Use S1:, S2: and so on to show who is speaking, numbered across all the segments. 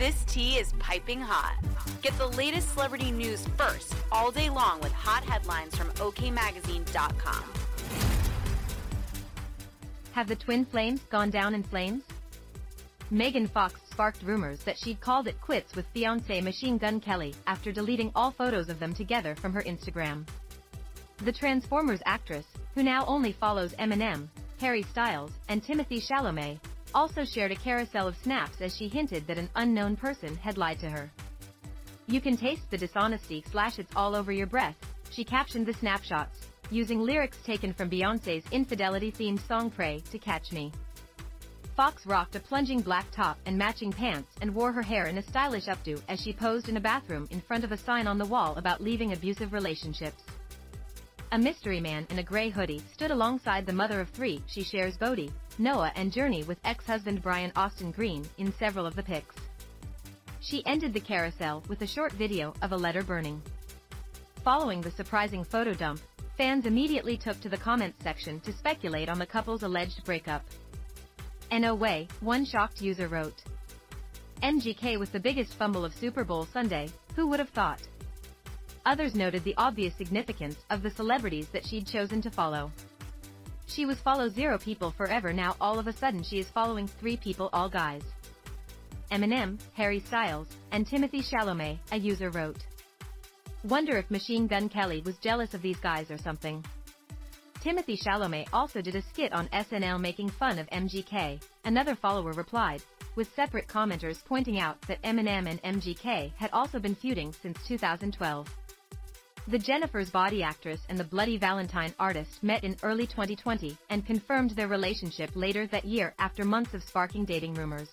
S1: This tea is piping hot. Get the latest celebrity news first all day long with hot headlines from OKMagazine.com.
S2: Have the twin flames gone down in flames? Megan Fox sparked rumors that she'd called it quits with fiancé Machine Gun Kelly after deleting all photos of them together from her Instagram. The Transformers actress, who now only follows Eminem, Harry Styles, and Timothée Chalamet, also shared a carousel of snaps as she hinted that an unknown person had lied to her. You can taste the dishonesty slash it's all over your breath, she captioned the snapshots, using lyrics taken from Beyoncé's infidelity-themed song Pray You Catch Me. Fox rocked a plunging black top and matching pants and wore her hair in a stylish updo as she posed in a bathroom in front of a sign on the wall about leaving abusive relationships. A mystery man in a gray hoodie stood alongside the mother of three she shares Bodhi, Noah and Journey with ex-husband Brian Austin Green in several of the pics. She ended the carousel with a short video of a letter burning. Following the surprising photo dump, fans immediately took to the comments section to speculate on the couple's alleged breakup. No way, one shocked user wrote. MGK was the biggest fumble of Super Bowl Sunday, who would have thought? Others noted the obvious significance of the celebrities that she'd chosen to follow. She was follow zero people forever now all of a sudden she is following three people all guys. Eminem, Harry Styles, and Timothée Chalamet, a user wrote. Wonder if Machine Gun Kelly was jealous of these guys or something. Timothée Chalamet also did a skit on SNL making fun of MGK, another follower replied, with separate commenters pointing out that Eminem and MGK had also been feuding since 2012. The Jennifer's Body actress and the Bloody Valentine artist met in early 2020 and confirmed their relationship later that year after months of sparking dating rumors.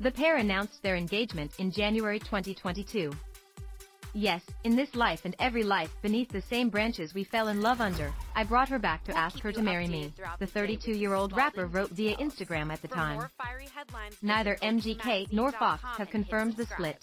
S2: The pair announced their engagement in January 2022. Yes, in this life and every life beneath the same branches we fell in love under, I brought her back to ask her to marry me, the 32-year-old rapper wrote via Instagram at the time. Neither MGK nor Fox have confirmed the split.